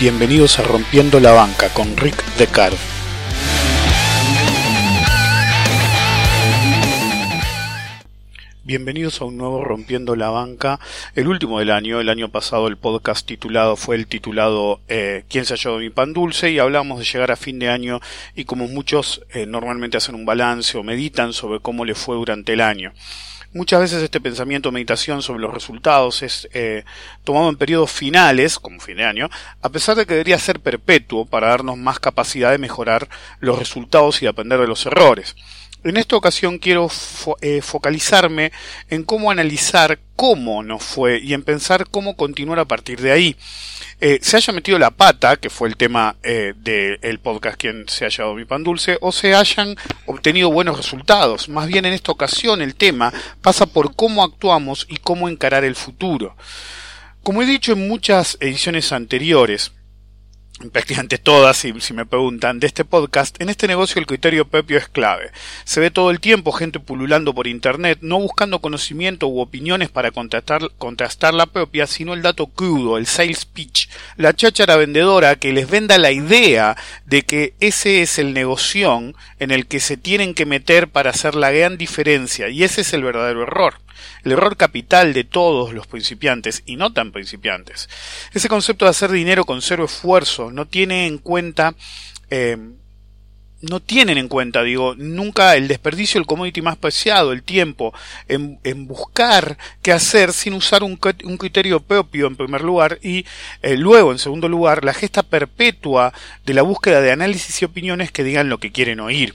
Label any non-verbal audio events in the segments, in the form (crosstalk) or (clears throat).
Bienvenidos a Rompiendo la Banca con Rick Decard. Bienvenidos a un nuevo Rompiendo la Banca, el último del año. El año pasado el podcast titulado fue el titulado eh, ¿Quién se halló mi pan dulce? y hablamos de llegar a fin de año y como muchos eh, normalmente hacen un balance o meditan sobre cómo le fue durante el año. Muchas veces este pensamiento meditación sobre los resultados es eh, tomado en periodos finales, como fin de año, a pesar de que debería ser perpetuo para darnos más capacidad de mejorar los resultados y de aprender de los errores. En esta ocasión quiero eh, focalizarme en cómo analizar cómo nos fue y en pensar cómo continuar a partir de ahí. Eh, se haya metido la pata, que fue el tema eh, del podcast Quien se haya dado mi pan dulce, o se hayan obtenido buenos resultados. Más bien en esta ocasión el tema pasa por cómo actuamos y cómo encarar el futuro. Como he dicho en muchas ediciones anteriores, prácticamente todas, si, si, me preguntan, de este podcast, en este negocio el criterio propio es clave. Se ve todo el tiempo gente pululando por internet, no buscando conocimiento u opiniones para contrastar, contrastar la propia, sino el dato crudo, el sales pitch, la cháchara vendedora que les venda la idea de que ese es el negocio en el que se tienen que meter para hacer la gran diferencia, y ese es el verdadero error el error capital de todos los principiantes y no tan principiantes. Ese concepto de hacer dinero con cero esfuerzo no tiene en cuenta eh, no tienen en cuenta, digo, nunca el desperdicio del commodity más preciado, el tiempo, en, buscar qué hacer sin usar un, un, criterio propio en primer lugar y eh, luego, en segundo lugar, la gesta perpetua de la búsqueda de análisis y opiniones que digan lo que quieren oír.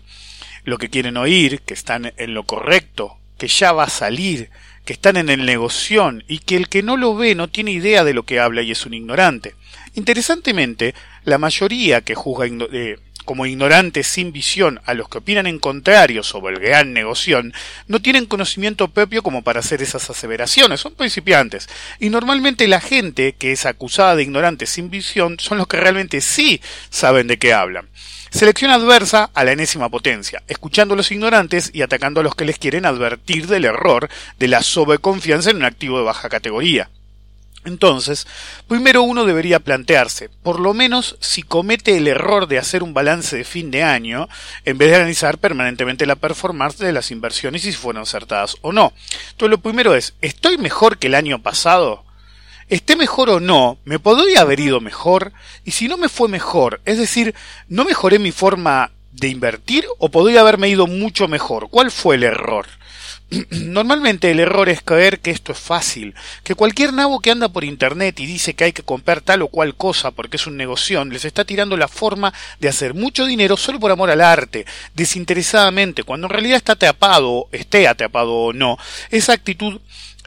Lo que quieren oír, que están en lo correcto, que ya va a salir, que están en el negocio y que el que no lo ve no tiene idea de lo que habla y es un ignorante. Interesantemente, la mayoría que juzga eh, como ignorantes sin visión a los que opinan en contrario sobre el gran negocio no tienen conocimiento propio como para hacer esas aseveraciones, son principiantes. Y normalmente la gente que es acusada de ignorantes sin visión son los que realmente sí saben de qué hablan. Selección adversa a la enésima potencia, escuchando a los ignorantes y atacando a los que les quieren advertir del error de la sobreconfianza en un activo de baja categoría. Entonces, primero uno debería plantearse, por lo menos si comete el error de hacer un balance de fin de año, en vez de analizar permanentemente la performance de las inversiones y si fueron acertadas o no. Entonces, lo primero es, ¿estoy mejor que el año pasado? Esté mejor o no, me podría haber ido mejor, y si no me fue mejor, es decir, no mejoré mi forma de invertir o podría haberme ido mucho mejor. ¿Cuál fue el error? (clears throat) Normalmente el error es creer que esto es fácil, que cualquier nabo que anda por internet y dice que hay que comprar tal o cual cosa porque es un negocio, les está tirando la forma de hacer mucho dinero solo por amor al arte, desinteresadamente, cuando en realidad está atrapado, esté atrapado o no. Esa actitud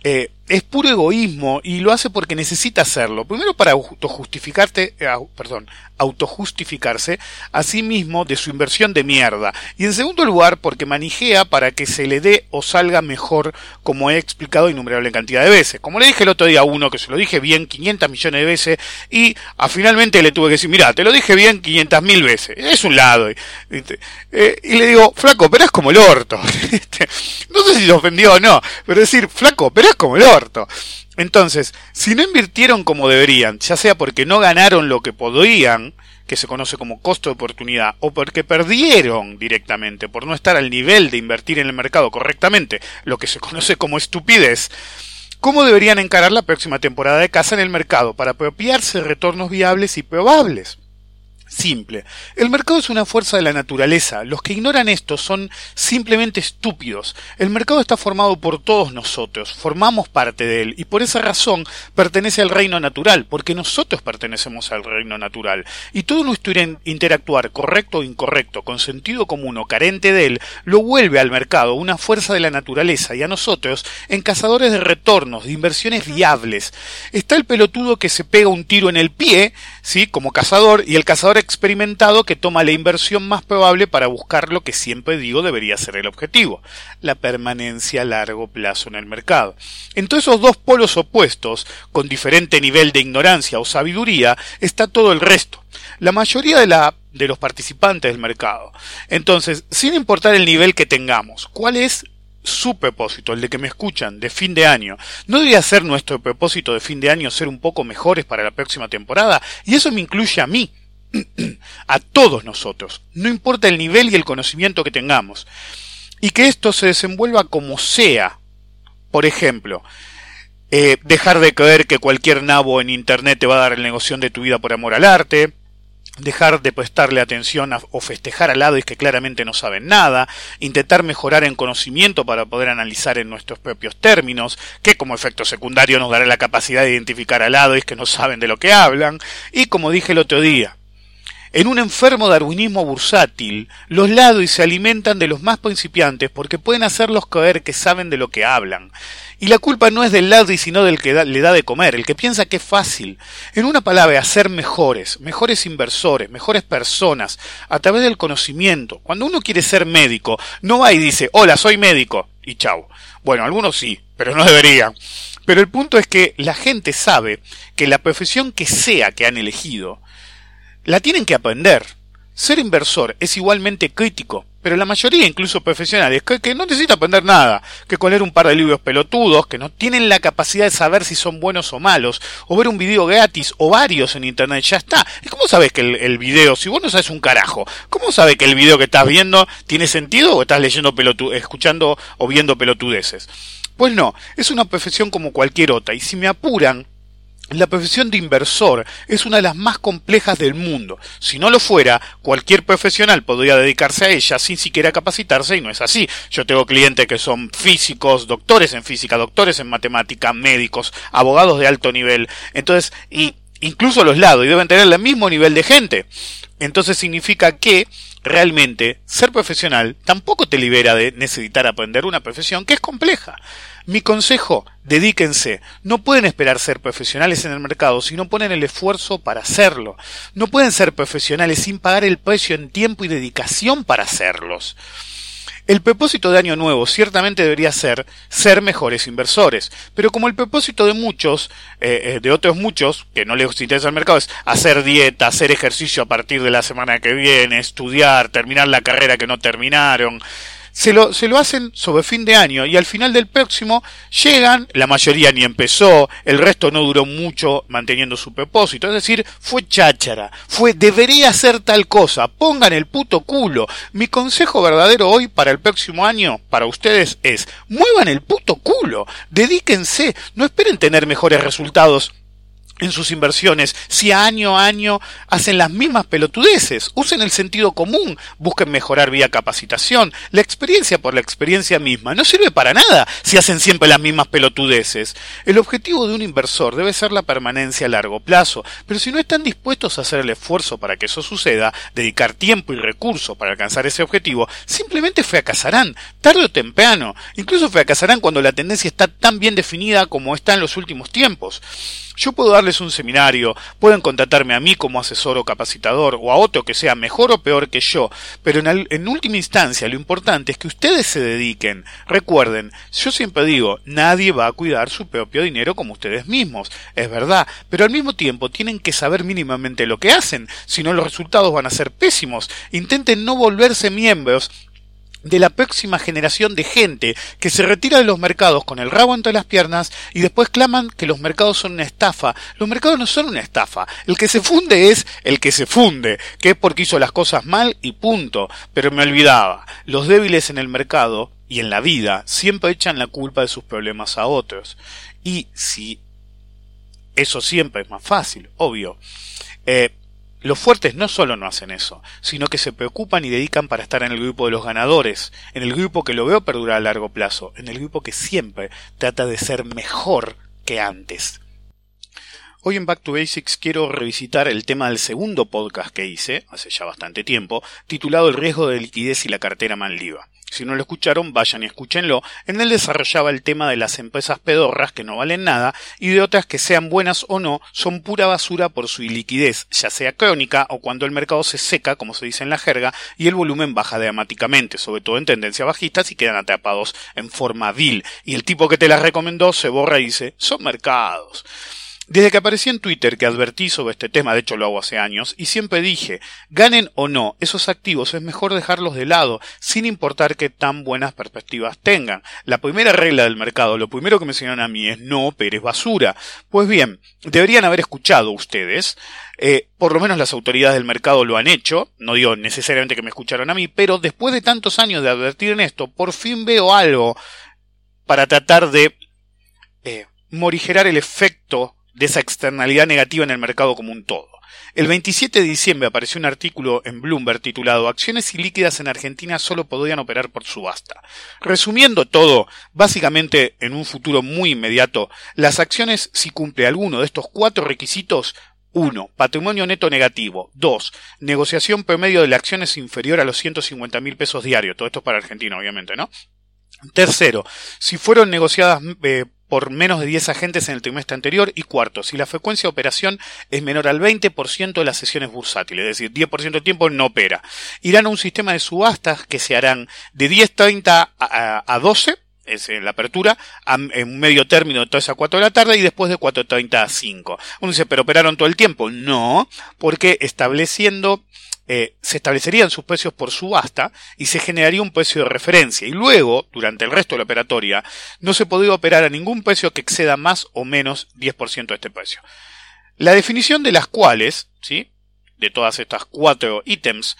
eh, es puro egoísmo y lo hace porque necesita hacerlo. Primero para autojustificarte, eh, perdón, autojustificarse a sí mismo de su inversión de mierda. Y en segundo lugar porque manijea para que se le dé o salga mejor, como he explicado innumerable cantidad de veces. Como le dije el otro día a uno, que se lo dije bien 500 millones de veces, y a, finalmente le tuve que decir, mira, te lo dije bien 500 mil veces. Es un lado. Eh, y le digo, flaco, pero como el orto. (laughs) no sé si se ofendió o no, pero decir, flaco, pero como el orto. Entonces, si no invirtieron como deberían, ya sea porque no ganaron lo que podían, que se conoce como costo de oportunidad, o porque perdieron directamente por no estar al nivel de invertir en el mercado correctamente, lo que se conoce como estupidez, ¿cómo deberían encarar la próxima temporada de casa en el mercado para apropiarse de retornos viables y probables? Simple. El mercado es una fuerza de la naturaleza. Los que ignoran esto son simplemente estúpidos. El mercado está formado por todos nosotros. Formamos parte de él. Y por esa razón pertenece al reino natural. Porque nosotros pertenecemos al reino natural. Y todo nuestro interactuar, correcto o incorrecto, con sentido común o carente de él, lo vuelve al mercado una fuerza de la naturaleza y a nosotros en cazadores de retornos, de inversiones viables. Está el pelotudo que se pega un tiro en el pie, ¿sí? Como cazador, y el cazador experimentado que toma la inversión más probable para buscar lo que siempre digo debería ser el objetivo, la permanencia a largo plazo en el mercado. Entre esos dos polos opuestos, con diferente nivel de ignorancia o sabiduría, está todo el resto. la mayoría de, de los participantes del mercado. Entonces, sin importar el nivel que tengamos, ¿cuál es su propósito, el de que me escuchan, de fin de año. ¿No debería ser nuestro propósito de fin de año ser un poco mejores para la próxima temporada? Y eso me incluye a mí, (clears throat) a todos nosotros, no importa el nivel y el conocimiento que tengamos. Y que esto se desenvuelva como sea. Por ejemplo, eh, dejar de creer que cualquier nabo en Internet te va a dar el negocio de tu vida por amor al arte, dejar de prestarle atención o festejar al lado y que claramente no saben nada, intentar mejorar en conocimiento para poder analizar en nuestros propios términos, que como efecto secundario nos dará la capacidad de identificar al lado y que no saben de lo que hablan, y como dije el otro día, en un enfermo darwinismo bursátil, los ladis se alimentan de los más principiantes porque pueden hacerlos creer que saben de lo que hablan. Y la culpa no es del ladri sino del que le da de comer, el que piensa que es fácil. En una palabra, hacer mejores, mejores inversores, mejores personas, a través del conocimiento. Cuando uno quiere ser médico, no va y dice, hola, soy médico, y chau. Bueno, algunos sí, pero no deberían. Pero el punto es que la gente sabe que la profesión que sea que han elegido, la tienen que aprender. Ser inversor es igualmente crítico, pero la mayoría, incluso profesionales, que, no necesita aprender nada, que con leer un par de libros pelotudos, que no tienen la capacidad de saber si son buenos o malos, o ver un video gratis o varios en internet, ya está. ¿Y cómo sabes que el, video, si vos no sabes un carajo, cómo sabes que el video que estás viendo tiene sentido o estás leyendo pelotu escuchando o viendo pelotudeces? Pues no, es una profesión como cualquier otra, y si me apuran, la profesión de inversor es una de las más complejas del mundo. Si no lo fuera, cualquier profesional podría dedicarse a ella sin siquiera capacitarse y no es así. Yo tengo clientes que son físicos, doctores en física, doctores en matemática, médicos, abogados de alto nivel. Entonces, y incluso los lados, y deben tener el mismo nivel de gente. Entonces significa que realmente ser profesional tampoco te libera de necesitar aprender una profesión que es compleja. Mi consejo, dedíquense. No pueden esperar ser profesionales en el mercado si no ponen el esfuerzo para hacerlo. No pueden ser profesionales sin pagar el precio en tiempo y dedicación para hacerlos. El propósito de Año Nuevo ciertamente debería ser ser mejores inversores, pero como el propósito de muchos, eh, eh de otros muchos, que no les interesa el mercado, es hacer dieta, hacer ejercicio a partir de la semana que viene, estudiar, terminar la carrera que no terminaron, se lo, se lo hacen sobre fin de año y al final del próximo llegan, la mayoría ni empezó, el resto no duró mucho manteniendo su propósito, es decir, fue cháchara, fue debería hacer tal cosa, pongan el puto culo. Mi consejo verdadero hoy para el próximo año, para ustedes, es muevan el puto culo, dedíquense, no esperen tener mejores resultados en sus inversiones si año a año hacen las mismas pelotudeces. Usen el sentido común, busquen mejorar vía capacitación. La experiencia por la experiencia misma no sirve para nada si hacen siempre las mismas pelotudeces. El objetivo de un inversor debe ser la permanencia a largo plazo, pero si no están dispuestos a hacer el esfuerzo para que eso suceda, dedicar tiempo y recursos para alcanzar ese objetivo, simplemente fracasarán, tarde o temprano. Incluso fracasarán cuando la tendencia está tan bien definida como está en los últimos tiempos. Yo puedo darles un seminario, pueden contratarme a mí como asesor o capacitador o a otro que sea mejor o peor que yo, pero en, en, última instancia lo importante es que ustedes se dediquen. Recuerden, yo siempre digo, nadie va a cuidar su propio dinero como ustedes mismos, es verdad, pero al mismo tiempo tienen que saber mínimamente lo que hacen, si no los resultados van a ser pésimos. Intenten no volverse miembros de la próxima generación de gente que se retira de los mercados con el rabo entre las piernas y después claman que los mercados son una estafa. Los mercados no son una estafa. El que se funde es el que se funde, que es porque hizo las cosas mal y punto. Pero me olvidaba, los débiles en el mercado y en la vida siempre echan la culpa de sus problemas a otros. Y si eso siempre es más fácil, obvio. Eh, los fuertes no solo no hacen eso, sino que se preocupan y dedican para estar en el grupo de los ganadores, en el grupo que lo veo perdurar a largo plazo, en el grupo que siempre trata de ser mejor que antes. Hoy en Back to Basics quiero revisitar el tema del segundo podcast que hice, hace ya bastante tiempo, titulado El riesgo de liquidez y la cartera Manliva. Si no lo escucharon, vayan y escúchenlo. En él desarrollaba el tema de las empresas pedorras que no valen nada y de otras que sean buenas o no, son pura basura por su iliquidez, ya sea crónica o cuando el mercado se seca, como se dice en la jerga, y el volumen baja dramáticamente, sobre todo en tendencia bajista, y quedan atrapados en forma vil. Y el tipo que te las recomendó se borra y dice, son mercados. Desde que aparecí en Twitter que advertí sobre este tema, de hecho lo hago hace años, y siempre dije, ganen o no, esos activos es mejor dejarlos de lado, sin importar que tan buenas perspectivas tengan. La primera regla del mercado, lo primero que me enseñaron a mí es no operes basura. Pues bien, deberían haber escuchado ustedes, eh, por lo menos las autoridades del mercado lo han hecho, no digo necesariamente que me escucharon a mí, pero después de tantos años de advertir en esto, por fin veo algo para tratar de eh, morigerar el efecto de esa externalidad negativa en el mercado como un todo. El 27 de diciembre apareció un artículo en Bloomberg titulado Acciones ilíquidas en Argentina solo podrían operar por subasta. Resumiendo todo, básicamente en un futuro muy inmediato, las acciones si cumple alguno de estos cuatro requisitos 1. Patrimonio neto negativo. 2. Negociación promedio de la acción es inferior a los 150 mil pesos diarios. Todo esto es para Argentina, obviamente, ¿no? Tercero, si fueron negociadas eh, por menos de 10 agentes en el trimestre anterior y cuarto, si la frecuencia de operación es menor al 20% de las sesiones bursátiles, es decir, 10% del tiempo no opera. Irán a un sistema de subastas que se harán de 10.30 a, a 12, es en la apertura, en un medio término de 3 a 4 de la tarde y después de 4.30 a 5. Uno dice, ¿pero operaron todo el tiempo? No, porque estableciendo eh, se establecerían sus precios por subasta y se generaría un precio de referencia. Y luego, durante el resto de la operatoria, no se podría operar a ningún precio que exceda más o menos 10% de este precio. La definición de las cuales, ¿sí? de todas estas cuatro ítems,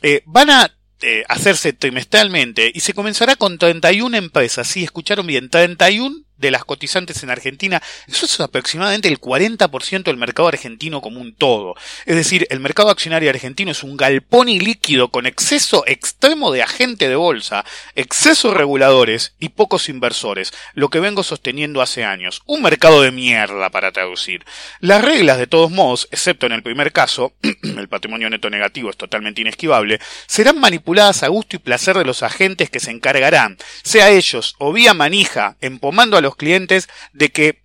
eh, van a eh, hacerse trimestralmente y se comenzará con 31 empresas. Sí, escucharon bien, 31 de las cotizantes en Argentina, eso es aproximadamente el 40% del mercado argentino como un todo. Es decir, el mercado accionario argentino es un galpón y líquido con exceso extremo de agente de bolsa, excesos reguladores y pocos inversores, lo que vengo sosteniendo hace años. Un mercado de mierda para traducir. Las reglas, de todos modos, excepto en el primer caso, (clears throat) el patrimonio neto negativo es totalmente inesquivable, serán manipuladas a gusto y placer de los agentes que se encargarán, sea ellos o vía manija, empomando a los clientes de que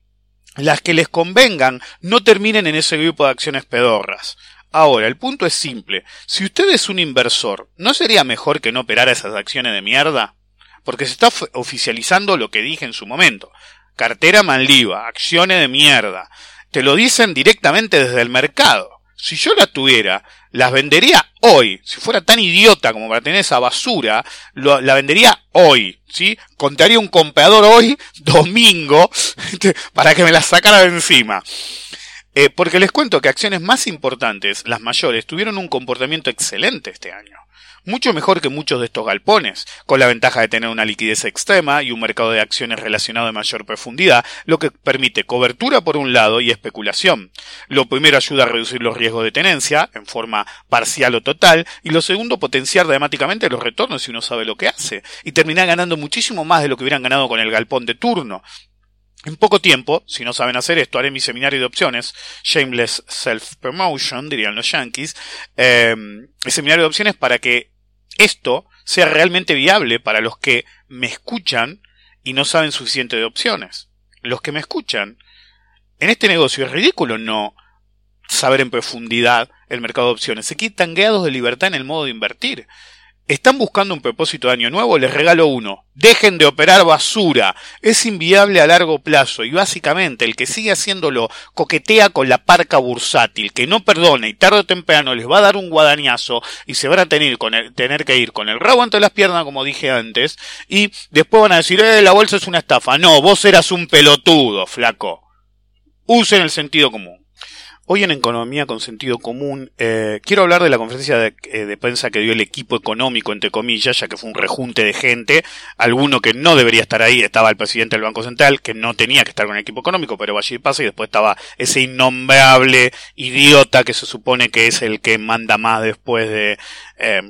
las que les convengan no terminen en ese grupo de acciones pedorras. Ahora, el punto es simple. Si usted es un inversor, ¿no sería mejor que no operara esas acciones de mierda? Porque se está oficializando lo que dije en su momento. Cartera Manliva, acciones de mierda. Te lo dicen directamente desde el mercado. Si yo la tuviera, las vendería hoy. Si fuera tan idiota como para tener esa basura, la vendería hoy. ¿sí? Contaría un comprador hoy, (laughs) domingo, para que me las sacara de encima. Eh, porque les cuento que acciones más importantes, las mayores, tuvieron un comportamiento excelente este año mucho mejor que muchos de estos galpones, con la ventaja de tener una liquidez extrema y un mercado de acciones relacionado de mayor profundidad, lo que permite cobertura por un lado y especulación. Lo primero ayuda a reducir los riesgos de tenencia, en forma parcial o total, y lo segundo potenciar dramáticamente los retornos si uno sabe lo que hace, y terminar ganando muchísimo más de lo que hubieran ganado con el galpón de turno. En poco tiempo, si no saben hacer esto, haré mi seminario de opciones, Shameless Self-Promotion, dirían los yankees, eh, el seminario de opciones para que esto sea realmente viable para los que me escuchan y no saben suficiente de opciones. Los que me escuchan. En este negocio es ridículo no saber en profundidad el mercado de opciones. Se quitan guiados de libertad en el modo de invertir. ¿Están buscando un propósito de año nuevo? Les regalo uno. Dejen de operar basura. Es inviable a largo plazo y básicamente el que sigue haciéndolo coquetea con la parca bursátil, que no perdona y tarde o temprano les va a dar un guadañazo y se van a tener, tener que ir con el rabo entre las piernas como dije antes y después van a decir, eh, la bolsa es una estafa. No, vos eras un pelotudo, flaco. Usen el sentido común. Hoy en Economía con Sentido Común eh, quiero hablar de la conferencia de, eh, de, prensa que dio el equipo económico, entre comillas, ya que fue un rejunte de gente, alguno que no debería estar ahí, estaba el presidente del Banco Central, que no tenía que estar con el equipo económico, pero y pasa, y después estaba ese innombrable idiota que se supone que es el que manda más después de eh,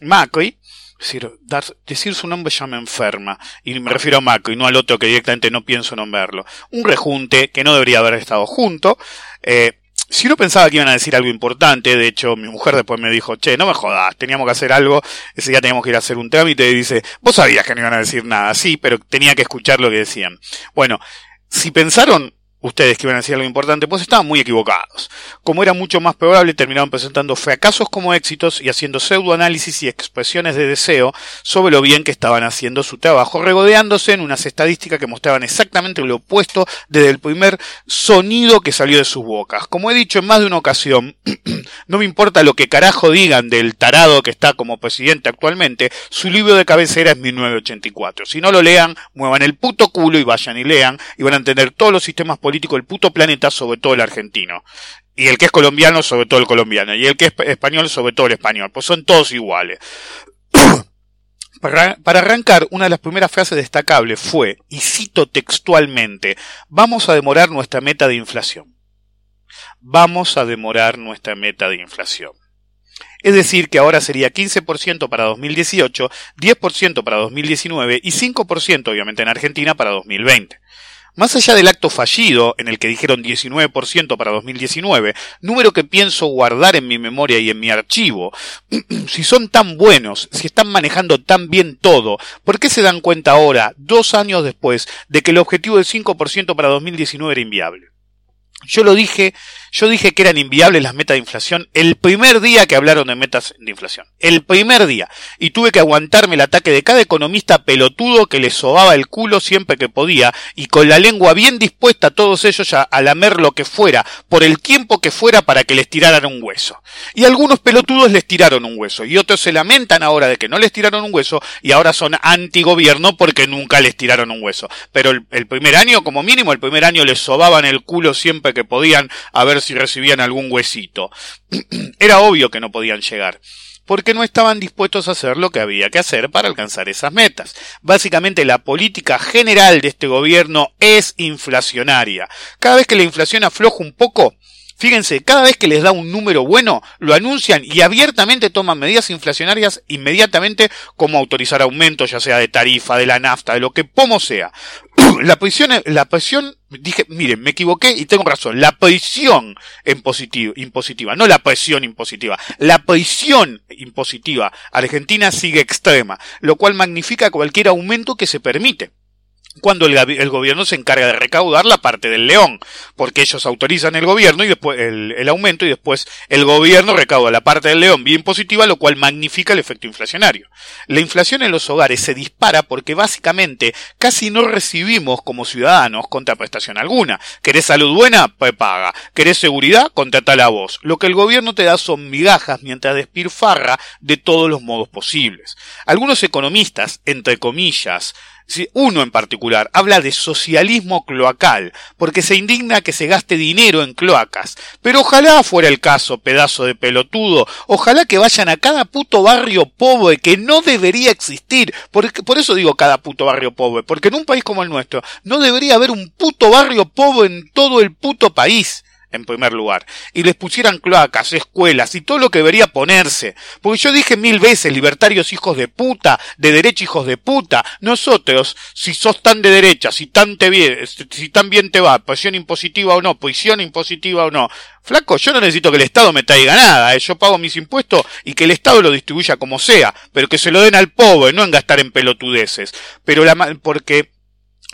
Macri, decir, dar, decir su nombre ya me enferma. Y me refiero a Macri, no al otro que directamente no pienso nombrarlo. Un rejunte que no debería haber estado junto. Eh, si uno pensaba que iban a decir algo importante, de hecho mi mujer después me dijo, che, no me jodas, teníamos que hacer algo, ese día teníamos que ir a hacer un trámite y dice, vos sabías que no iban a decir nada, sí, pero tenía que escuchar lo que decían. Bueno, si pensaron ustedes que iban a decir algo importante, pues estaban muy equivocados. Como era mucho más probable, terminaron presentando fracasos como éxitos y haciendo pseudoanálisis y expresiones de deseo sobre lo bien que estaban haciendo su trabajo, regodeándose en unas estadísticas que mostraban exactamente lo opuesto desde el primer sonido que salió de sus bocas. Como he dicho en más de una ocasión, (clears throat) no me importa lo que carajo digan del tarado que está como presidente actualmente, su libro de cabecera es 1984. Si no lo lean, muevan el puto culo y vayan y lean y van a entender todos los sistemas políticos político del puto planeta, sobre todo el argentino. Y el que es colombiano, sobre todo el colombiano. Y el que es español, sobre todo el español. Pues son todos iguales. (coughs) Para, para, arrancar, una de las primeras frases destacables fue, y cito textualmente, vamos a demorar nuestra meta de inflación. Vamos a demorar nuestra meta de inflación. Es decir, que ahora sería 15% para 2018, 10% para 2019 y 5% obviamente en Argentina para 2020. Más allá del acto fallido, en el que dijeron 19% para 2019, número que pienso guardar en mi memoria y en mi archivo, (clears throat) si son tan buenos, si están manejando tan bien todo, ¿por qué se dan cuenta ahora, dos años después, de que el objetivo del 5% para 2019 era inviable? Yo lo dije, yo dije que eran inviables las metas de inflación el primer día que hablaron de metas de inflación. El primer día. Y tuve que aguantarme el ataque de cada economista pelotudo que le sobaba el culo siempre que podía y con la lengua bien dispuesta a todos ellos a, a lamer lo que fuera, por el tiempo que fuera para que les tiraran un hueso. Y algunos pelotudos les tiraron un hueso y otros se lamentan ahora de que no les tiraron un hueso y ahora son antigobierno porque nunca les tiraron un hueso. Pero el, el primer año, como mínimo, el primer año les sobaban el culo siempre que podían a ver si recibían algún huesito. (clears throat) Era obvio que no podían llegar porque no estaban dispuestos a hacer lo que había que hacer para alcanzar esas metas. Básicamente la política general de este gobierno es inflacionaria. Cada vez que la inflación afloja un poco, Fíjense, cada vez que les da un número bueno, lo anuncian y abiertamente toman medidas inflacionarias inmediatamente como autorizar aumentos, ya sea de tarifa, de la nafta, de lo que pomo sea. La presión, la presión, dije, miren, me equivoqué y tengo razón, la presión en positivo, impositiva, no la presión impositiva, la presión impositiva argentina sigue extrema, lo cual magnifica cualquier aumento que se permite cuando el, gobierno se encarga de recaudar la parte del león, porque ellos autorizan el gobierno y después el, aumento y después el gobierno recauda la parte del león bien positiva, lo cual magnifica el efecto inflacionario. La inflación en los hogares se dispara porque básicamente casi no recibimos como ciudadanos contraprestación alguna. ¿Querés salud buena? Pues paga. ¿Querés seguridad? Contrata la voz. Lo que el gobierno te da son migajas mientras despilfarra de todos los modos posibles. Algunos economistas, entre comillas, uno en particular, habla de socialismo cloacal, porque se indigna que se gaste dinero en cloacas. Pero ojalá fuera el caso, pedazo de pelotudo, ojalá que vayan a cada puto barrio pobre que no debería existir. Por, por eso digo cada puto barrio pobre, porque en un país como el nuestro no debería haber un puto barrio pobre en todo el puto país en primer lugar, y les pusieran cloacas, escuelas y todo lo que debería ponerse. Porque yo dije mil veces, libertarios hijos de puta, de derecha hijos de puta, nosotros, si sos tan de derecha, si tan, te bien, si tan bien te va, posición impositiva o no, posición impositiva o no, flaco, yo no necesito que el Estado me traiga nada, ¿eh? yo pago mis impuestos y que el Estado lo distribuya como sea, pero que se lo den al pobre, no en gastar en pelotudeces. Pero la, porque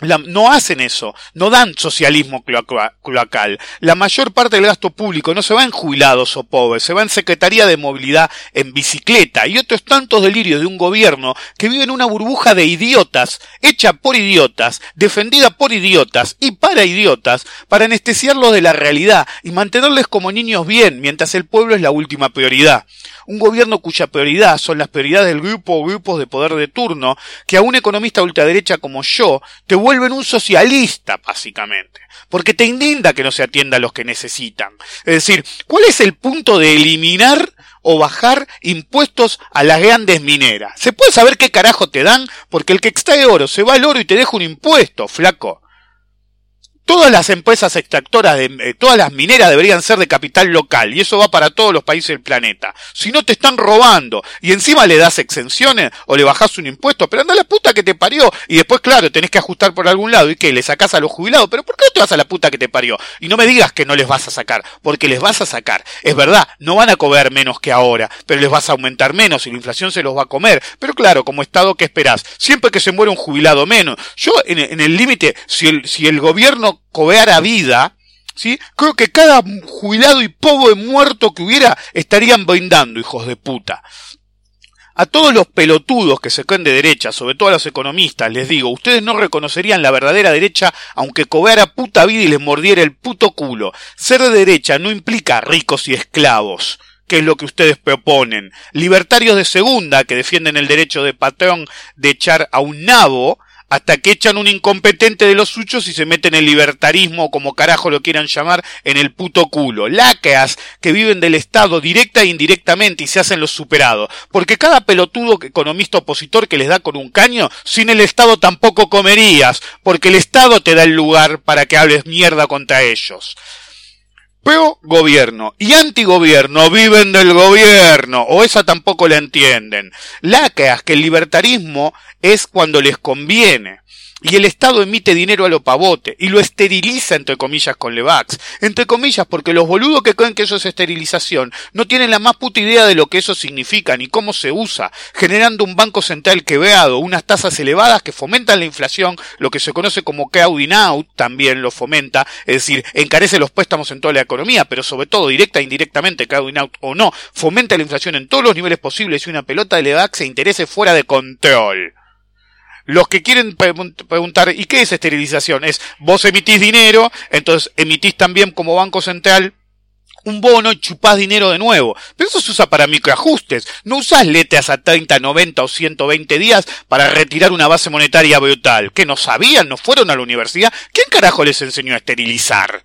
no hacen eso, no dan socialismo cloacal. La mayor parte del gasto público no se va en jubilados o pobres, se va en Secretaría de Movilidad en bicicleta y otros tantos delirios de un gobierno que vive en una burbuja de idiotas, hecha por idiotas, defendida por idiotas y para idiotas, para anestesiarlos de la realidad y mantenerles como niños bien, mientras el pueblo es la última prioridad. Un gobierno cuya prioridad son las prioridades del grupo o grupos de poder de turno, que a un economista ultraderecha como yo te vuelven un socialista, básicamente. Porque te indigna que no se atienda a los que necesitan. Es decir, ¿cuál es el punto de eliminar o bajar impuestos a las grandes mineras? ¿Se puede saber qué carajo te dan? Porque el que extrae oro se va al oro y te deja un impuesto, flaco. Todas las empresas extractoras, de, eh, todas las mineras deberían ser de capital local y eso va para todos los países del planeta. Si no te están robando y encima le das exenciones o le bajas un impuesto, pero anda la puta que te parió y después claro, tenés que ajustar por algún lado y que le sacás a los jubilados, pero ¿por qué no te vas a la puta que te parió? Y no me digas que no les vas a sacar, porque les vas a sacar. Es verdad, no van a cobrar menos que ahora, pero les vas a aumentar menos y la inflación se los va a comer. Pero claro, como Estado, ¿qué esperás? Siempre que se muere un jubilado menos. Yo en, el límite, si el, si el gobierno gobierno cobeara vida, ¿sí? Creo que cada jubilado y pobre muerto que hubiera estarían brindando, hijos de puta. A todos los pelotudos que se creen de derecha, sobre todo a los economistas, les digo, ustedes no reconocerían la verdadera derecha aunque cobeara puta vida y les mordiera el puto culo. Ser de derecha no implica ricos y esclavos que es lo que ustedes proponen. Libertarios de segunda, que defienden el derecho de patrón de echar a un nabo, hasta que echan un incompetente de los suyos y se meten el libertarismo, como carajo lo quieran llamar, en el puto culo. Láqueas que viven del Estado directa e indirectamente y se hacen los superados. Porque cada pelotudo economista opositor que les da con un caño, sin el Estado tampoco comerías, porque el Estado te da el lugar para que hables mierda contra ellos. Gobierno y antigobierno viven del gobierno, o esa tampoco la entienden. Láqueas que el libertarismo es cuando les conviene. Y el Estado emite dinero a lo pavote y lo esteriliza entre comillas con Levax. Entre comillas porque los boludos que creen que eso es esterilización no tienen la más puta idea de lo que eso significa ni cómo se usa, generando un banco central quebrado, unas tasas elevadas que fomentan la inflación, lo que se conoce como crowding out también lo fomenta, es decir, encarece los préstamos en toda la economía, pero sobre todo directa e indirectamente, crowding out o no, fomenta la inflación en todos los niveles posibles y una pelota de Levax se interese fuera de control. Los que quieren preguntar, ¿y qué es esterilización? Es vos emitís dinero, entonces emitís también como Banco Central un bono y chupás dinero de nuevo. Pero eso se usa para microajustes. No usás letras a 30, 90 o 120 días para retirar una base monetaria brutal. ¿Que no sabían? ¿No fueron a la universidad? ¿Quién carajo les enseñó a esterilizar?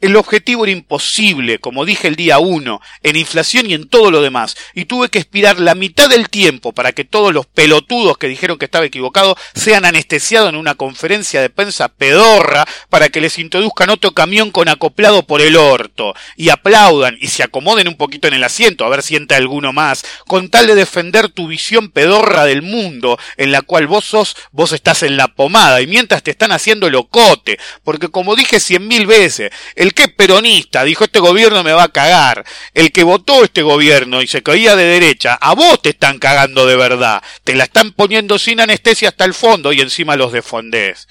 El objetivo era imposible, como dije el día uno, en inflación y en todo lo demás, y tuve que expirar la mitad del tiempo para que todos los pelotudos que dijeron que estaba equivocado sean anestesiados en una conferencia de prensa pedorra para que les introduzcan otro camión con acoplado por el orto, y aplaudan y se acomoden un poquito en el asiento, a ver si entra alguno más, con tal de defender tu visión pedorra del mundo, en la cual vos sos, vos estás en la pomada, y mientras te están haciendo locote, porque como dije cien mil veces, el el que peronista dijo este gobierno me va a cagar, el que votó este gobierno y se caía de derecha, a vos te están cagando de verdad, te la están poniendo sin anestesia hasta el fondo y encima los defondés.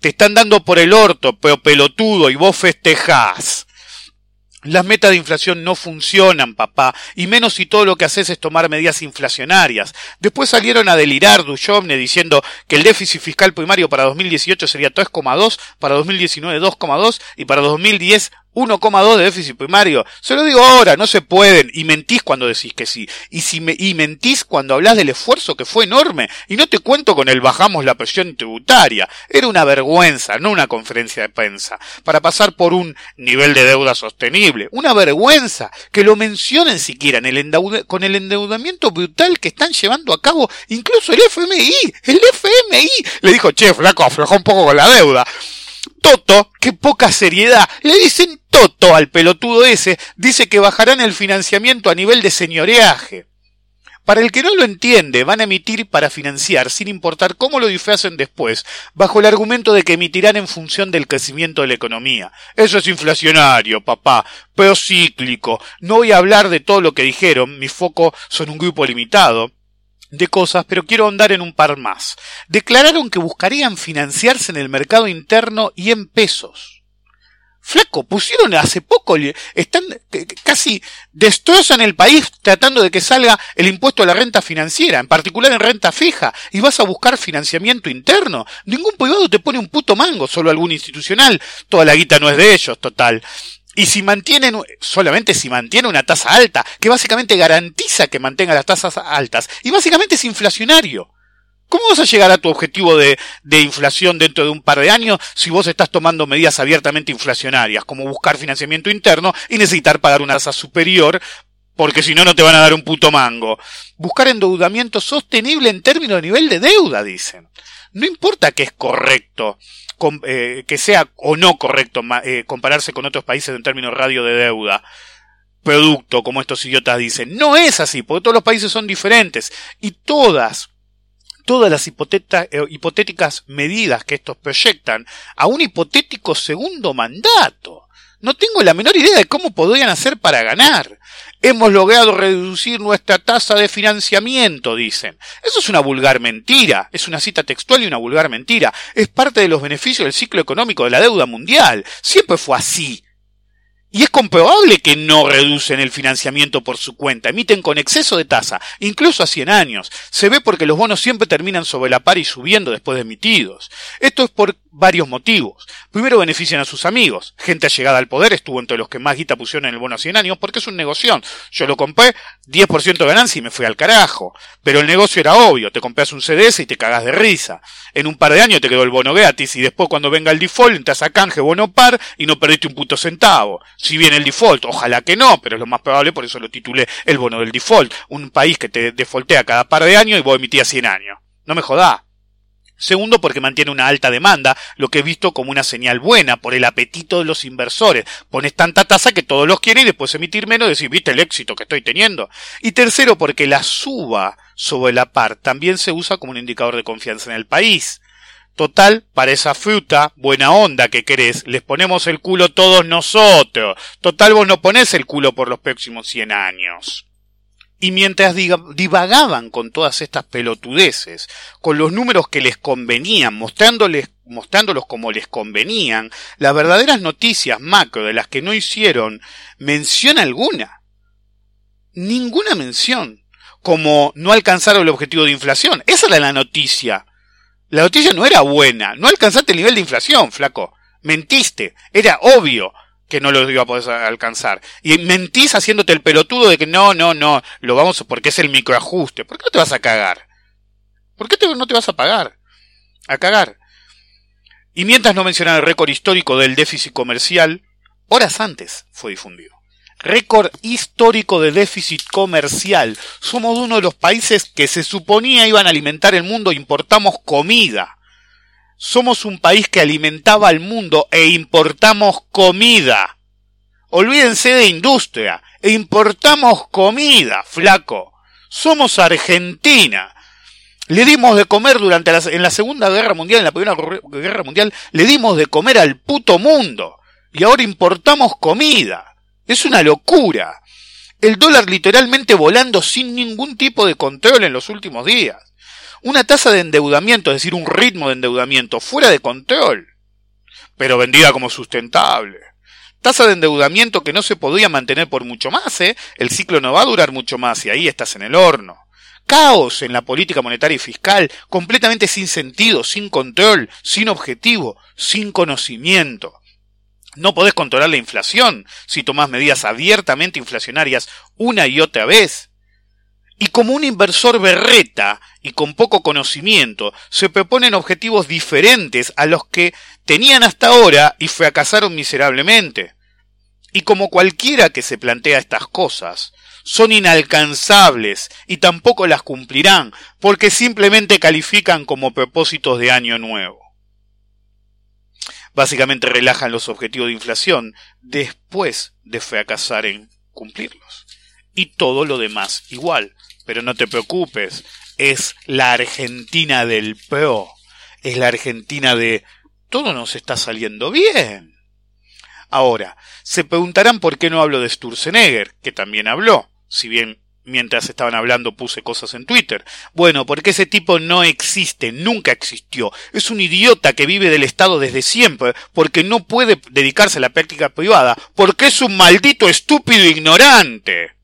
Te están dando por el orto, pero pelotudo, y vos festejás. Las metas de inflación no funcionan, papá, y menos si todo lo que haces es tomar medidas inflacionarias. Después salieron a delirar Duchovne diciendo que el déficit fiscal primario para 2018 sería 3,2, para 2019 2,2 y para 2010 1,2 de déficit primario. Se lo digo ahora, no se pueden. Y mentís cuando decís que sí. Y, si me, y mentís cuando hablas del esfuerzo que fue enorme. Y no te cuento con el bajamos la presión tributaria. Era una vergüenza, no una conferencia de prensa. Para pasar por un nivel de deuda sostenible. Una vergüenza que lo mencionen siquiera en el con el endeudamiento brutal que están llevando a cabo incluso el FMI. El FMI le dijo, che, flaco, aflojó un poco con la deuda. Toto, qué poca seriedad. Le dicen Toto al pelotudo ese, dice que bajarán el financiamiento a nivel de señoreaje. Para el que no lo entiende, van a emitir para financiar, sin importar cómo lo disfracen después, bajo el argumento de que emitirán en función del crecimiento de la economía. Eso es inflacionario, papá, pero cíclico. No voy a hablar de todo lo que dijeron, mi foco son un grupo limitado de cosas, pero quiero ahondar en un par más. Declararon que buscarían financiarse en el mercado interno y en pesos. Flaco, pusieron hace poco, están casi destrozan el país tratando de que salga el impuesto a la renta financiera, en particular en renta fija, y vas a buscar financiamiento interno. Ningún privado te pone un puto mango, solo algún institucional. Toda la guita no es de ellos, total. Y si mantienen, solamente si mantiene una tasa alta, que básicamente garantiza que mantenga las tasas altas, y básicamente es inflacionario. ¿Cómo vas a llegar a tu objetivo de, de, inflación dentro de un par de años si vos estás tomando medidas abiertamente inflacionarias, como buscar financiamiento interno y necesitar pagar una tasa superior, porque si no, no te van a dar un puto mango? Buscar endeudamiento sostenible en términos de nivel de deuda, dicen. No importa que es correcto, eh, que sea o no correcto eh, compararse con otros países en términos radio de deuda producto, como estos idiotas dicen. No es así, porque todos los países son diferentes y todas, todas las eh, hipotéticas medidas que estos proyectan a un hipotético segundo mandato. No tengo la menor idea de cómo podrían hacer para ganar. Hemos logrado reducir nuestra tasa de financiamiento, dicen. Eso es una vulgar mentira. Es una cita textual y una vulgar mentira. Es parte de los beneficios del ciclo económico de la deuda mundial. Siempre fue así. Y es comprobable que no reducen el financiamiento por su cuenta, emiten con exceso de tasa, incluso a 100 años. Se ve porque los bonos siempre terminan sobre la par y subiendo después de emitidos. Esto es por varios motivos. Primero benefician a sus amigos. Gente allegada al poder estuvo entre los que más guita pusieron en el bono a 100 años porque es un negocio. Yo lo compré, 10% de ganancia y me fui al carajo. Pero el negocio era obvio, te compras un CDS y te cagas de risa. En un par de años te quedó el bono gratis y después cuando venga el default entras a canje bono par y no perdiste un puto centavo. Si viene el default, ojalá que no, pero es lo más probable, por eso lo titulé el bono del default. Un país que te defaultea cada par de años y vos emitías 100 años. No me jodá. Segundo, porque mantiene una alta demanda, lo que he visto como una señal buena por el apetito de los inversores. Pones tanta tasa que todos los quieren y después emitir menos y decir, viste el éxito que estoy teniendo. Y tercero, porque la suba sobre la par también se usa como un indicador de confianza en el país. Total, para esa fruta, buena onda que querés, les ponemos el culo todos nosotros. Total, vos no ponés el culo por los próximos 100 años. Y mientras divagaban con todas estas pelotudeces, con los números que les convenían, mostrándoles, mostrándolos como les convenían, las verdaderas noticias macro de las que no hicieron mención alguna. Ninguna mención. Como no alcanzaron el objetivo de inflación. Esa era la noticia. La noticia no era buena. No alcanzaste el nivel de inflación, flaco. Mentiste. Era obvio que no lo iba a poder alcanzar. Y mentís haciéndote el pelotudo de que no, no, no, lo vamos porque es el microajuste. ¿Por qué no te vas a cagar? ¿Por qué no te vas a pagar? A cagar. Y mientras no mencionan el récord histórico del déficit comercial, horas antes fue difundido. Récord histórico de déficit comercial. Somos uno de los países que se suponía iban a alimentar el mundo, importamos comida. Somos un país que alimentaba al mundo e importamos comida. Olvídense de industria, e importamos comida, flaco. Somos Argentina. Le dimos de comer durante la, en la Segunda Guerra Mundial, en la Primera Guerra Mundial, le dimos de comer al puto mundo. Y ahora importamos comida. Es una locura. El dólar literalmente volando sin ningún tipo de control en los últimos días una tasa de endeudamiento, es decir, un ritmo de endeudamiento fuera de control, pero vendida como sustentable. Tasa de endeudamiento que no se podía mantener por mucho más, ¿eh? El ciclo no va a durar mucho más y ahí estás en el horno. Caos en la política monetaria y fiscal, completamente sin sentido, sin control, sin objetivo, sin conocimiento. No podés controlar la inflación si tomás medidas abiertamente inflacionarias una y otra vez. Y como un inversor berreta y con poco conocimiento, se proponen objetivos diferentes a los que tenían hasta ahora y fracasaron miserablemente. Y como cualquiera que se plantea estas cosas, son inalcanzables y tampoco las cumplirán porque simplemente califican como propósitos de año nuevo. Básicamente relajan los objetivos de inflación después de fracasar en cumplirlos. Y todo lo demás igual pero no te preocupes, es la Argentina del PRO, es la Argentina de todo nos está saliendo bien. Ahora, se preguntarán por qué no hablo de Sturzenegger, que también habló, si bien mientras estaban hablando puse cosas en Twitter. Bueno, porque ese tipo no existe, nunca existió. Es un idiota que vive del Estado desde siempre, porque no puede dedicarse a la práctica privada, porque es un maldito estúpido ignorante.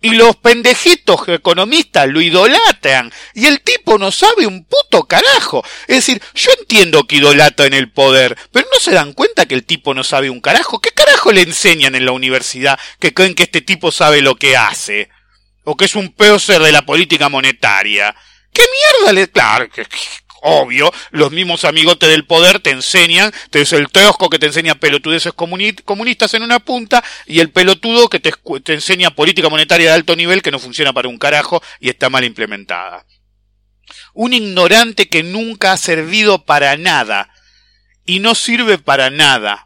Y los pendejitos economistas lo idolatran. Y el tipo no sabe un puto carajo. Es decir, yo entiendo que idolatra en el poder, pero no se dan cuenta que el tipo no sabe un carajo. ¿Qué carajo le enseñan en la universidad que creen que este tipo sabe lo que hace? O que es un prócer de la política monetaria. ¿Qué mierda le... Claro, obvio, los mismos amigotes del poder te enseñan, te es el trosco que te enseña pelotudeces comunistas en una punta y el pelotudo que te enseña política monetaria de alto nivel que no funciona para un carajo y está mal implementada. Un ignorante que nunca ha servido para nada y no sirve para nada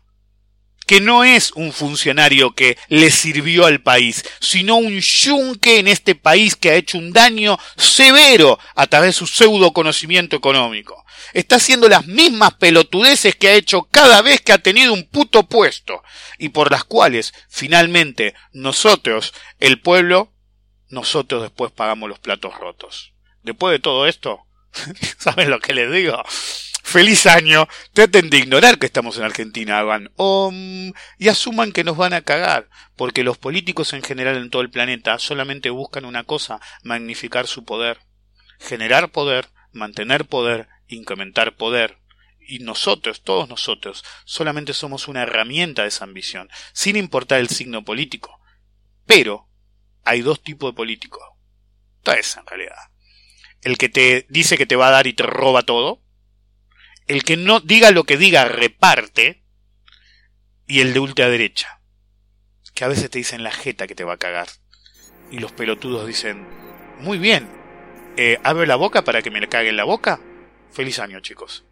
que no es un funcionario que le sirvió al país, sino un yunque en este país que ha hecho un daño severo a través de su pseudo conocimiento económico. Está haciendo las mismas pelotudeces que ha hecho cada vez que ha tenido un puto puesto y por las cuales finalmente nosotros, el pueblo, nosotros después pagamos los platos rotos. Después de todo esto, (laughs) ¿saben lo que les digo? Feliz año, traten de ignorar que estamos en Argentina, hagan y asuman que nos van a cagar, porque los políticos en general en todo el planeta solamente buscan una cosa, magnificar su poder, generar poder, mantener poder, incrementar poder, y nosotros, todos nosotros, solamente somos una herramienta de esa ambición, sin importar el signo político. Pero hay dos tipos de políticos. Tres en realidad. El que te dice que te va a dar y te roba todo. El que no diga lo que diga, reparte. Y el de ultraderecha. Que a veces te dicen la jeta que te va a cagar. Y los pelotudos dicen, muy bien, eh, abre la boca para que me le cague en la boca. Feliz año, chicos.